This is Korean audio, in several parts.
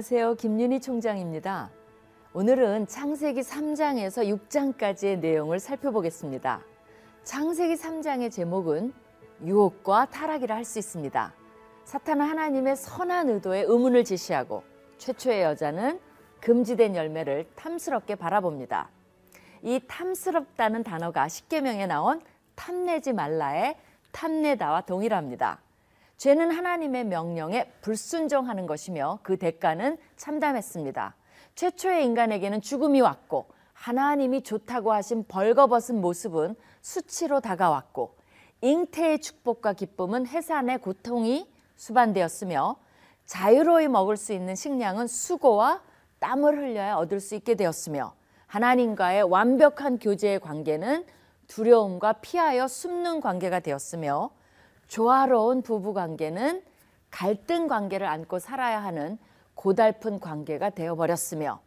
안녕하세요. 김윤희 총장입니다. 오늘은 창세기 3장에서 6장까지의 내용을 살펴보겠습니다. 창세기 3장의 제목은 유혹과 타락이라 할 수 있습니다. 사탄은 하나님의 선한 의도에 의문을 제시하고 최초의 여자는 금지된 열매를 탐스럽게 바라봅니다. 이 탐스럽다는 단어가 십계명에 나온 탐내지 말라의 탐내다와 동일합니다. 죄는 하나님의 명령에 불순종하는 것이며 그 대가는 참담했습니다. 최초의 인간에게는 죽음이 왔고 하나님이 좋다고 하신 벌거벗은 모습은 수치로 다가왔고 잉태의 축복과 기쁨은 해산의 고통이 수반되었으며 자유로이 먹을 수 있는 식량은 수고와 땀을 흘려야 얻을 수 있게 되었으며 하나님과의 완벽한 교제의 관계는 두려움과 피하여 숨는 관계가 되었으며 조화로운 부부 관계는 갈등 관계를 안고 살아야 하는 고달픈 관계가 되어버렸으며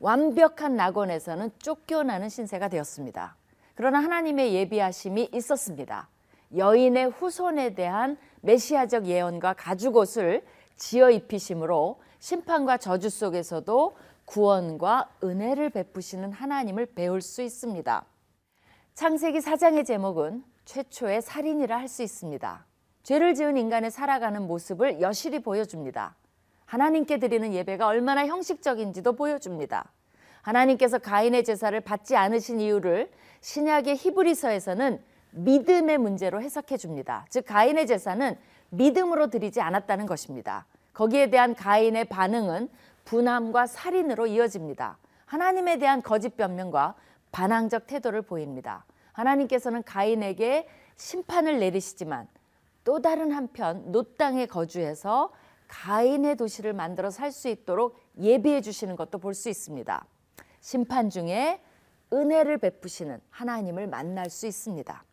완벽한 낙원에서는 쫓겨나는 신세가 되었습니다. 그러나 하나님의 예비하심이 있었습니다. 여인의 후손에 대한 메시아적 예언과 가죽옷을 지어 입히심으로 심판과 저주 속에서도 구원과 은혜를 베푸시는 하나님을 배울 수 있습니다. 창세기 4장의 제목은 최초의 살인이라 할 수 있습니다. 죄를 지은 인간의 살아가는 모습을 여실히 보여줍니다. 하나님께 드리는 예배가 얼마나 형식적인지도 보여줍니다. 하나님께서 가인의 제사를 받지 않으신 이유를 신약의 히브리서에서는 믿음의 문제로 해석해 줍니다. 즉 가인의 제사는 믿음으로 드리지 않았다는 것입니다. 거기에 대한 가인의 반응은 분함과 살인으로 이어집니다. 하나님에 대한 거짓 변명과 반항적 태도를 보입니다. 하나님께서는 가인에게 심판을 내리시지만 또 다른 한편 노 땅에 거주해서 가인의 도시를 만들어 살 수 있도록 예비해 주시는 것도 볼 수 있습니다. 심판 중에 은혜를 베푸시는 하나님을 만날 수 있습니다.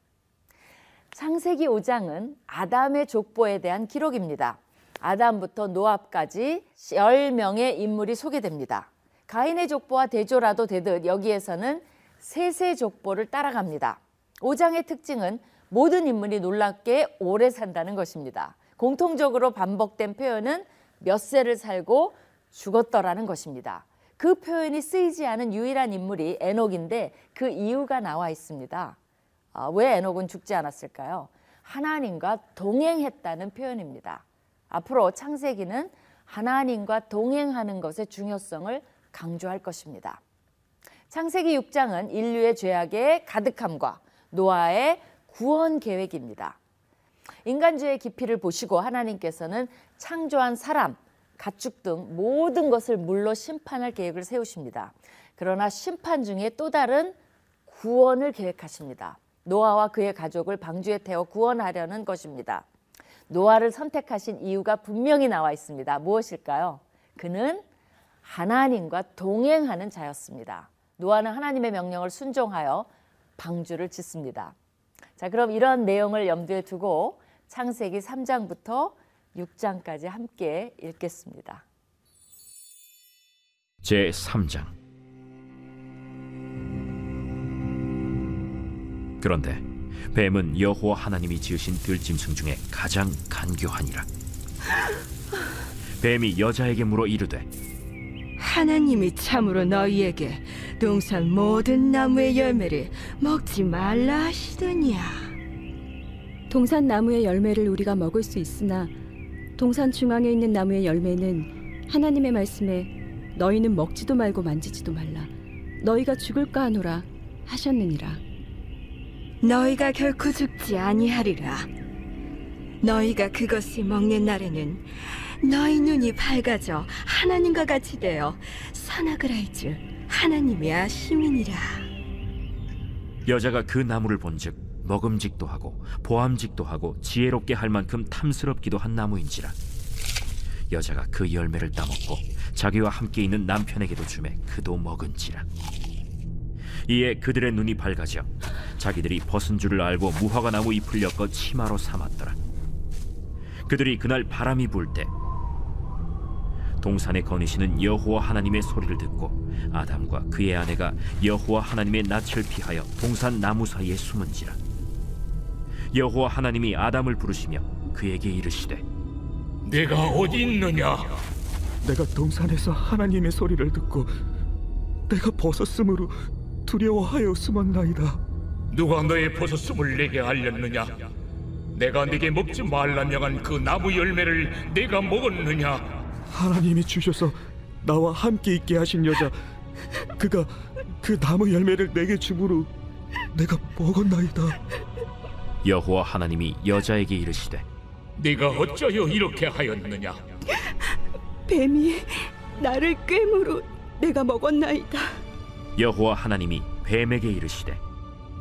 창세기 5장은 아담의 족보에 대한 기록입니다. 아담부터 노압까지 10명의 인물이 소개됩니다. 가인의 족보와 대조라도 되듯 여기에서는 세세 족보를 따라갑니다. 5장의 특징은 모든 인물이 놀랍게 오래 산다는 것입니다. 공통적으로 반복된 표현은 몇 세를 살고 죽었더라는 것입니다. 그 표현이 쓰이지 않은 유일한 인물이 에녹인데 그 이유가 나와 있습니다. 아, 왜 에녹은 죽지 않았을까요? 하나님과 동행했다는 표현입니다. 앞으로 창세기는 하나님과 동행하는 것의 중요성을 강조할 것입니다. 창세기 6장은 인류의 죄악의 가득함과 노아의 구원 계획입니다. 인간죄의 깊이를 보시고 하나님께서는 창조한 사람, 가축 등 모든 것을 물로 심판할 계획을 세우십니다. 그러나 심판 중에 또 다른 구원을 계획하십니다. 노아와 그의 가족을 방주에 태워 구원하려는 것입니다. 노아를 선택하신 이유가 분명히 나와 있습니다. 무엇일까요? 그는 하나님과 동행하는 자였습니다. 노아는 하나님의 명령을 순종하여 방주를 짓습니다. 자, 그럼 이런 내용을 염두에 두고 창세기 3장부터 6장까지 함께 읽겠습니다. 제 3장 그런데 뱀은 여호와 하나님이 지으신 들짐승 중에 가장 간교하니라 뱀이 여자에게 물어 이르되 하나님이 참으로 너희에게 동산 모든 나무의 열매를 먹지 말라 하시더냐 동산 나무의 열매를 우리가 먹을 수 있으나 동산 중앙에 있는 나무의 열매는 하나님의 말씀에 너희는 먹지도 말고 만지지도 말라. 너희가 죽을까 하노라 하셨느니라. 너희가 결코 죽지 아니하리라. 너희가 그것을 먹는 날에는 너희 눈이 밝아져 하나님과 같이 되어 선악을 알줄 하나님의 아심이니라. 여자가 그 나무를 본즉 먹음직도 하고 보암직도 하고 지혜롭게 할 만큼 탐스럽기도 한 나무인지라. 여자가 그 열매를 따먹고 자기와 함께 있는 남편에게도 주매 그도 먹은지라. 이에 그들의 눈이 밝아져 자기들이 벗은 줄을 알고 무화과 나무 잎을 엮어 치마로 삼았더라. 그들이 그날 바람이 불때 동산에 거니시는 여호와 하나님의 소리를 듣고 아담과 그의 아내가 여호와 하나님의 낯을 피하여 동산 나무 사이에 숨은지라 여호와 하나님이 아담을 부르시며 그에게 이르시되 내가 어디 있느냐? 내가 동산에서 하나님의 소리를 듣고 내가 벗었으므로 두려워하여 숨었나이다. 누가 너의 벗었음을 내게 알렸느냐? 내가 네게 먹지 말라 명한 그 나무 열매를 내가 먹었느냐? 하나님이 주셔서 나와 함께 있게 하신 여자 그가 그 나무 열매를 내게 주므로 내가 먹었나이다. 여호와 하나님이 여자에게 이르시되 네가 어찌하여 이렇게 하였느냐? 뱀이 나를 꿰므로 내가 먹었나이다. 여호와 하나님이 뱀에게 이르시되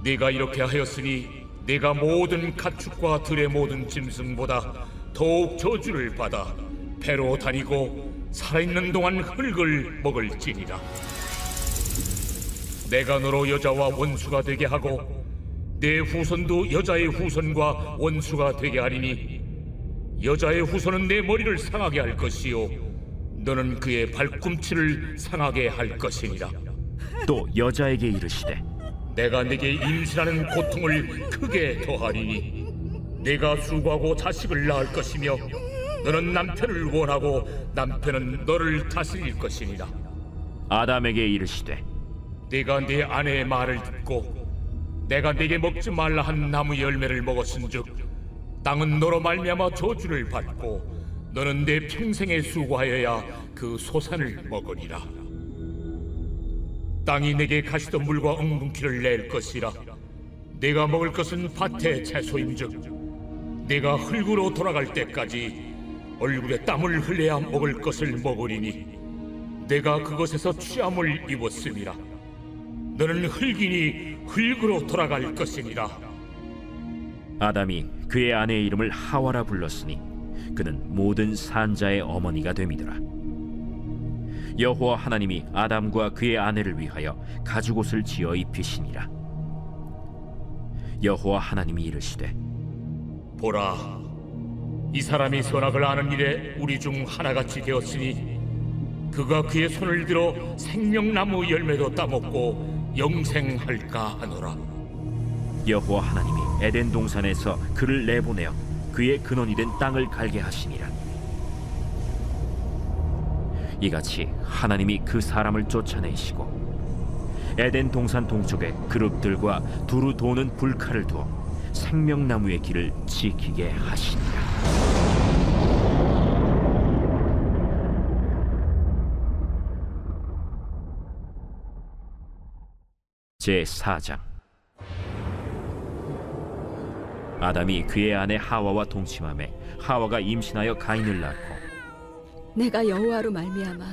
네가 이렇게 하였으니 네가 모든 가축과 들의 모든 짐승보다 더욱 저주를 받아 배로 다니고 살아있는 동안 흙을 먹을지니라. 내가 너로 여자와 원수가 되게 하고 내 후손도 여자의 후손과 원수가 되게 하리니 여자의 후손은 내 머리를 상하게 할 것이요 너는 그의 발꿈치를 상하게 할 것이니라. 또 여자에게 이르시되 내가 네게 임신하는 고통을 크게 더하리니 네가 수고하고 자식을 낳을 것이며 너는 남편을 원하고 남편은 너를 다스릴 것이니라. 아담에게 이르시되 네가 네 아내의 말을 듣고 내가 네게 먹지 말라 한 나무 열매를 먹었은즉 땅은 너로 말미암아 저주를 받고 너는 내 평생에 수고하여야 그 소산을 먹으리라. 땅이 내게 가시던 물과 엉겅퀴를 낼 것이라. 내가 먹을 것은 밭의 채소인즉 내가 흙으로 돌아갈 때까지 얼굴에 땀을 흘려야 먹을 것을 먹으리니 내가 그것에서 취함을 입었음이라 너는 흙이니 흙으로 돌아갈 것이니라 아담이 그의 아내의 이름을 하와라 불렀으니 그는 모든 산자의 어머니가 됨이더라. 여호와 하나님이 아담과 그의 아내를 위하여 가죽옷을 지어 입히시니라. 여호와 하나님이 이르시되 보라 이 사람이 선악을 아는 일에 우리 중 하나같이 되었으니 그가 그의 손을 들어 생명나무 열매도 따먹고 영생할까 하노라. 여호와 하나님이 에덴 동산에서 그를 내보내어 그의 근원이 된 땅을 갈게 하시니라. 이같이 하나님이 그 사람을 쫓아내시고 에덴 동산 동쪽에 그룹들과 두루 도는 불칼을 두어 생명나무의 길을 지키게 하시니라 제 4장 아담이 그의 아내 하와와 동침함에 하와가 임신하여 가인을 낳고 내가 여호와로 말미암아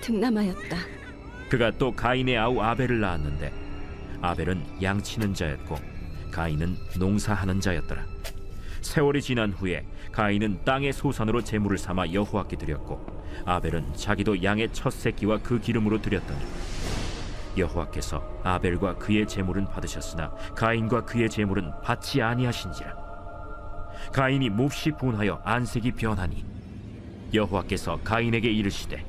등남하였다. 그가 또 가인의 아우 아벨을 낳았는데 아벨은 양치는 자였고 가인은 농사하는 자였더라 세월이 지난 후에 가인은 땅의 소산으로 제물을 삼아 여호와께 드렸고 아벨은 자기도 양의 첫 새끼와 그 기름으로 드렸더니 여호와께서 아벨과 그의 제물은 받으셨으나 가인과 그의 제물은 받지 아니하신지라. 가인이 몹시 분하여 안색이 변하니 여호와께서 가인에게 이르시되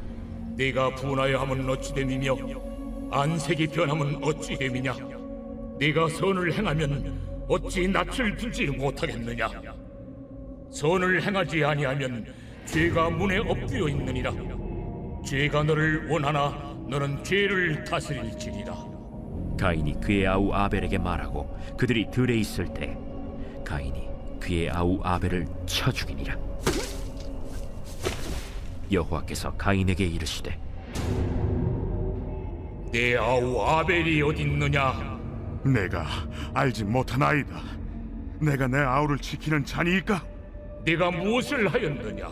네가 분하여 함은 어찌 됨이며 안색이 변함은 어찌 됨이냐? 네가 선을 행하면 어찌 낯을 들지 못하겠느냐? 선을 행하지 아니하면 죄가 문에 엎드려 있느니라. 죄가 너를 원하나 너는 죄를 다스릴지니라 가인이 그의 아우 아벨에게 말하고 그들이 들에 있을 때 가인이 그의 아우 아벨을 쳐 죽이니라 여호와께서 가인에게 이르시되 내 아우 아벨이 어딨느냐 내가 알지 못하나이다. 내가 내 아우를 지키는 자니이까? 네가 무엇을 하였느냐?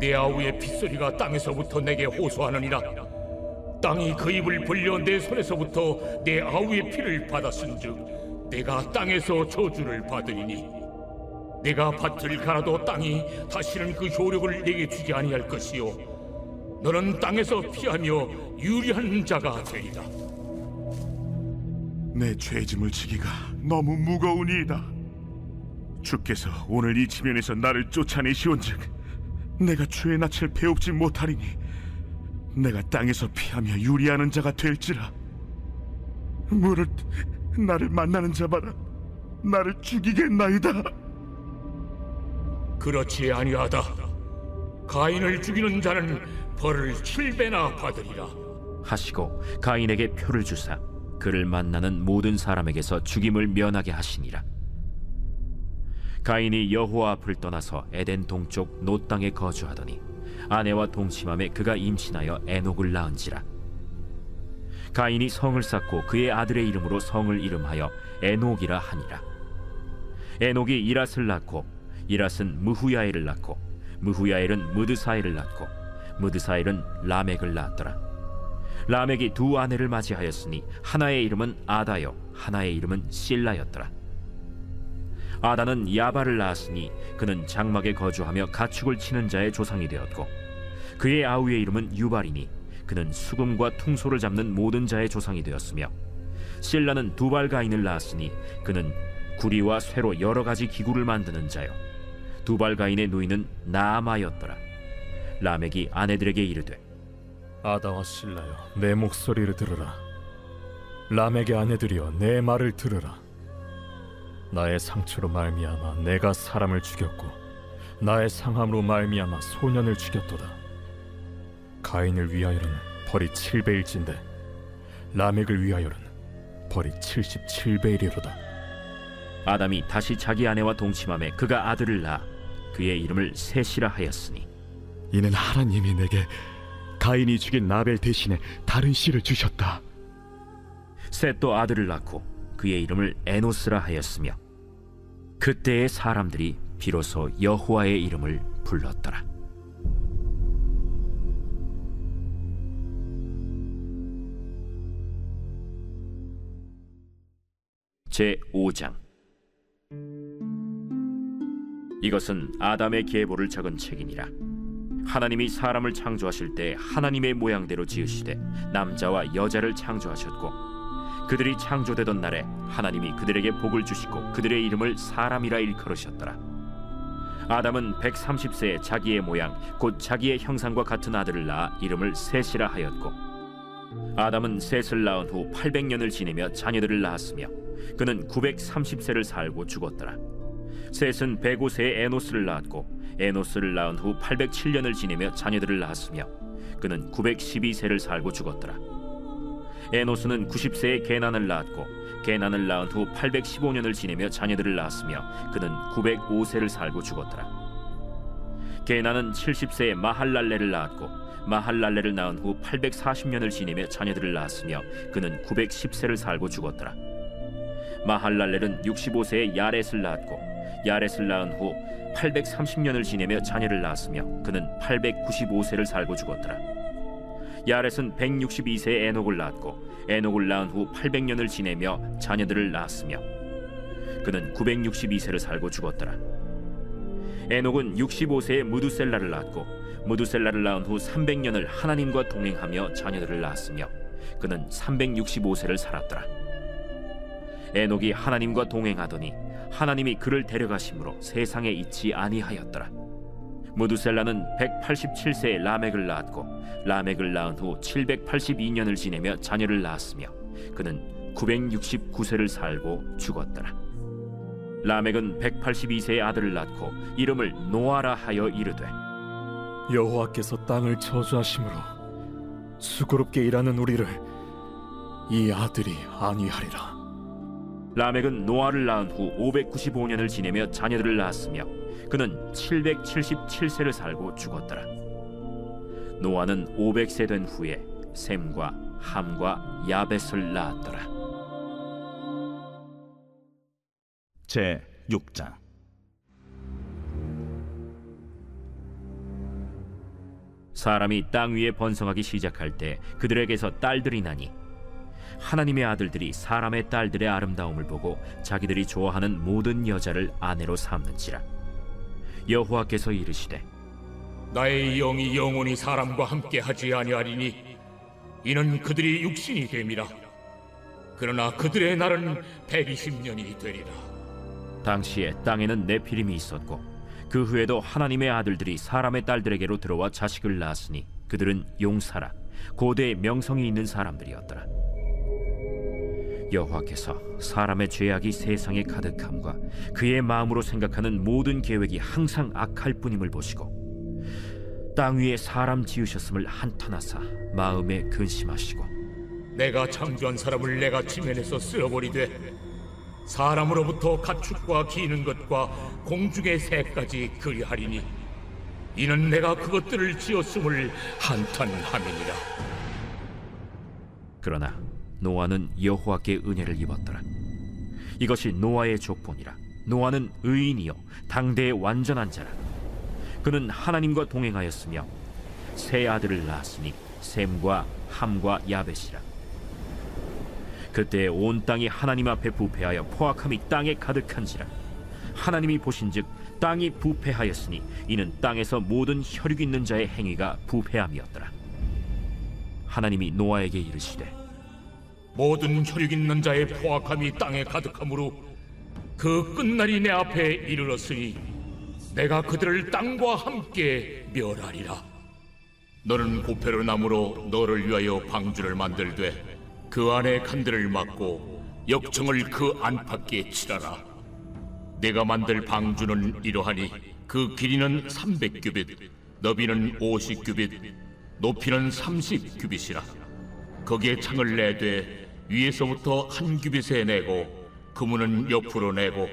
내 아우의 핏소리가 땅에서부터 내게 호소하느니라. 땅이 그 입을 벌려 내 손에서부터 내 아우의 피를 받았은즉 내가 땅에서 저주를 받으리니 내가 밭을 갈아도 땅이 다시는 그 효력을 내게 주지 아니할 것이요 너는 땅에서 피하며 유리한 자가 되리라. 내 죄짐을 지기가 너무 무거우니이다. 주께서 오늘 이 지면에서 나를 쫓아내시온즉 내가 죄의 낯을 배웁지 못하리니 내가 땅에서 피하며 유리하는 자가 될지라. 무릇 나를 만나는 자마다 나를 죽이겠나이다. 그렇지 아니하다. 가인을 죽이는 자는 벌을 칠배나 받으리라 하시고 가인에게 표를 주사 그를 만나는 모든 사람에게서 죽임을 면하게 하시니라 가인이 여호와 앞을 떠나서 에덴 동쪽 노 땅에 거주하더니 아내와 동침함에 그가 임신하여 에녹을 낳은지라. 가인이 성을 쌓고 그의 아들의 이름으로 성을 이름하여 에녹이라 하니라. 에녹이 이랏을 낳고 이랏은 무후야엘을 낳고 무후야엘은 무드사엘을 낳고 무드사엘은 라멕을 낳았더라. 라멕이 두 아내를 맞이하였으니 하나의 이름은 아다요 하나의 이름은 실라였더라 아다는 야발을 낳았으니 그는 장막에 거주하며 가축을 치는 자의 조상이 되었고 그의 아우의 이름은 유발이니 그는 수금과 퉁소를 잡는 모든 자의 조상이 되었으며 실라는 두발 가인을 낳았으니 그는 구리와 쇠로 여러 가지 기구를 만드는 자요. 두발 가인의 누이는 나아마였더라. 라멕이 아내들에게 이르되 아다와 실라여 내 목소리를 들으라. 라멕의 아내들이여 내 말을 들으라 나의 상처로 말미암아 내가 사람을 죽였고 나의 상함으로 말미암아 소년을 죽였도다 가인을 위하여는 벌이 7배일진데 라멕을 위하여는 벌이 77배이리로다 아담이 다시 자기 아내와 동침함에 그가 아들을 낳아 그의 이름을 셋이라 하였으니 이는 하나님이 내게 가인이 죽인 나벨 대신에 다른 씨를 주셨다. 셋도 아들을 낳고 그의 이름을 에노스라 하였으며 그때의 사람들이 비로소 여호와의 이름을 불렀더라. 제 5장 이것은 아담의 계보를 적은 책이니라. 하나님이 사람을 창조하실 때 하나님의 모양대로 지으시되 남자와 여자를 창조하셨고 그들이 창조되던 날에 하나님이 그들에게 복을 주시고 그들의 이름을 사람이라 일컬으셨더라 아담은 130세에 자기의 모양 곧 자기의 형상과 같은 아들을 낳아 이름을 셋이라 하였고 아담은 셋을 낳은 후 800년을 지내며 자녀들을 낳았으며 그는 930세를 살고 죽었더라 셋은 105세에 에노스를 낳았고 에노스를 낳은 후 807년을 지내며 자녀들을 낳았으며 그는 912세를 살고 죽었더라. 에노스는 90세에 게난을 낳았고 게난을 낳은 후 815년을 지내며 자녀들을 낳았으며 그는 905세를 살고 죽었더라. 게난은 70세에 마할랄레를 낳았고 마할랄레를 낳은 후 840년을 지내며 자녀들을 낳았으며 그는 910세를 살고 죽었더라. 마할랄렐은 65세에 야렛을 낳았고 야렛을 낳은 후 830년을 지내며 자녀를 낳았으며 그는 895세를 살고 죽었더라. 야렛은 162세에 에녹을 낳았고 에녹을 낳은 후 800년을 지내며 자녀들을 낳았으며 그는 962세를 살고 죽었더라. 에녹은 65세에 무두셀라를 낳았고 무두셀라를 낳은 후 300년을 하나님과 동행하며 자녀들을 낳았으며 그는 365세를 살았더라. 에녹이 하나님과 동행하더니 하나님이 그를 데려가심으로 세상에 있지 아니하였더라. 무두셀라는 187세에 라멕을 낳았고 라멕을 낳은 후 782년을 지내며 자녀를 낳았으며 그는 969세를 살고 죽었더라. 라멕은 182세의 아들을 낳고 이름을 노아라 하여 이르되 여호와께서 땅을 저주하심으로 수고롭게 일하는 우리를 이 아들이 안위하리라 라멕은 노아를 낳은 후 595년을 지내며 자녀들을 낳았으며 그는 777세를 살고 죽었더라. 노아는 500세 된 후에 셈과 함과 야벳을 낳았더라. 제 6장 사람이 땅 위에 번성하기 시작할 때 그들에게서 딸들이 나니 하나님의 아들들이 사람의 딸들의 아름다움을 보고 자기들이 좋아하는 모든 여자를 아내로 삼는지라. 여호와께서 이르시되 나의 영이 영원히 사람과 함께 하지 아니하리니 이는 그들이 육신이 됨이라. 그러나 그들의 날은 120년이 되리라. 당시에 땅에는 네피림이 있었고 그 후에도 하나님의 아들들이 사람의 딸들에게로 들어와 자식을 낳았으니 그들은 용사라. 고대의 명성이 있는 사람들이었더라 여호와께서 사람의 죄악이 세상에 가득함과 그의 마음으로 생각하는 모든 계획이 항상 악할 뿐임을 보시고 땅 위에 사람 지으셨음을 한탄하사 마음에 근심하시고 내가 창조한 사람을 내가 지면에서 쓸어버리되 사람으로부터 가축과 기는 것과 공중의 새까지 그리하리니 이는 내가 그것들을 지었음을 한탄함이니라. 그러나 노아는 여호와께 은혜를 입었더라. 이것이 노아의 족본이라. 노아는 의인이요 당대의 완전한 자라. 그는 하나님과 동행하였으며 세 아들을 낳았으니 셈과 함과 야벳이라. 그때 온 땅이 하나님 앞에 부패하여 포악함이 땅에 가득한지라. 하나님이 보신즉 땅이 부패하였으니 이는 땅에서 모든 혈육 있는 자의 행위가 부패함이었더라. 하나님이 노아에게 이르시되 모든 혈육 있는 자의 포악함이 땅에 가득하므로 그 끝날이 내 앞에 이르렀으니 내가 그들을 땅과 함께 멸하리라. 너는 고페르 나무로 너를 위하여 방주를 만들되 그 안에 칸들을 막고 역청을 그 안팎에 칠하라. 내가 만들 방주는 이러하니 그 길이는 300규빗 너비는 50규빗 높이는 30규빗이라. 거기에 창을 내되 위에서부터 한 규빗에 내고 그문은 옆으로 내고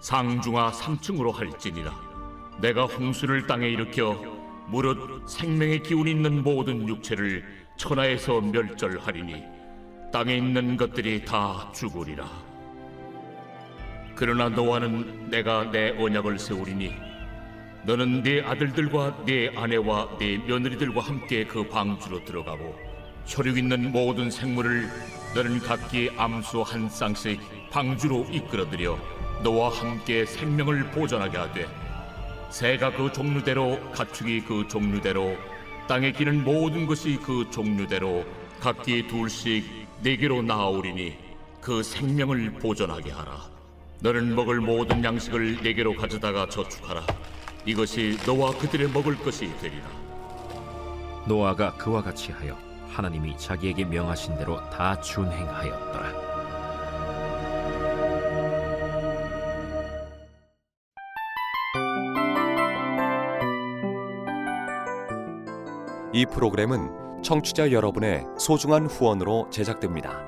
상중하 3층으로 할지니라. 내가 홍수를 땅에 일으켜 무릇 생명의 기운 있는 모든 육체를 천하에서 멸절하리니 땅에 있는 것들이 다 죽으리라. 그러나 노아는 내가 내 언약을 세우리니 너는 네 아들들과 네 아내와 네 며느리들과 함께 그 방주로 들어가고 혈육 있는 모든 생물을 너는 각기 암수 한 쌍씩 방주로 이끌어들여 너와 함께 생명을 보존하게 하되 새가 그 종류대로 가축이 그 종류대로 땅에 기는 모든 것이 그 종류대로 각기 둘씩 네개로 나아오리니 그 생명을 보존하게 하라. 너는 먹을 모든 양식을 네개로 가져다가 저축하라. 이것이 너와 그들의 먹을 것이 되리라. 노아가 그와 같이 하여 하나님이 자기에게 명하신 대로 다 준행하였더라. 이 프로그램은 청취자 여러분의 소중한 후원으로 제작됩니다.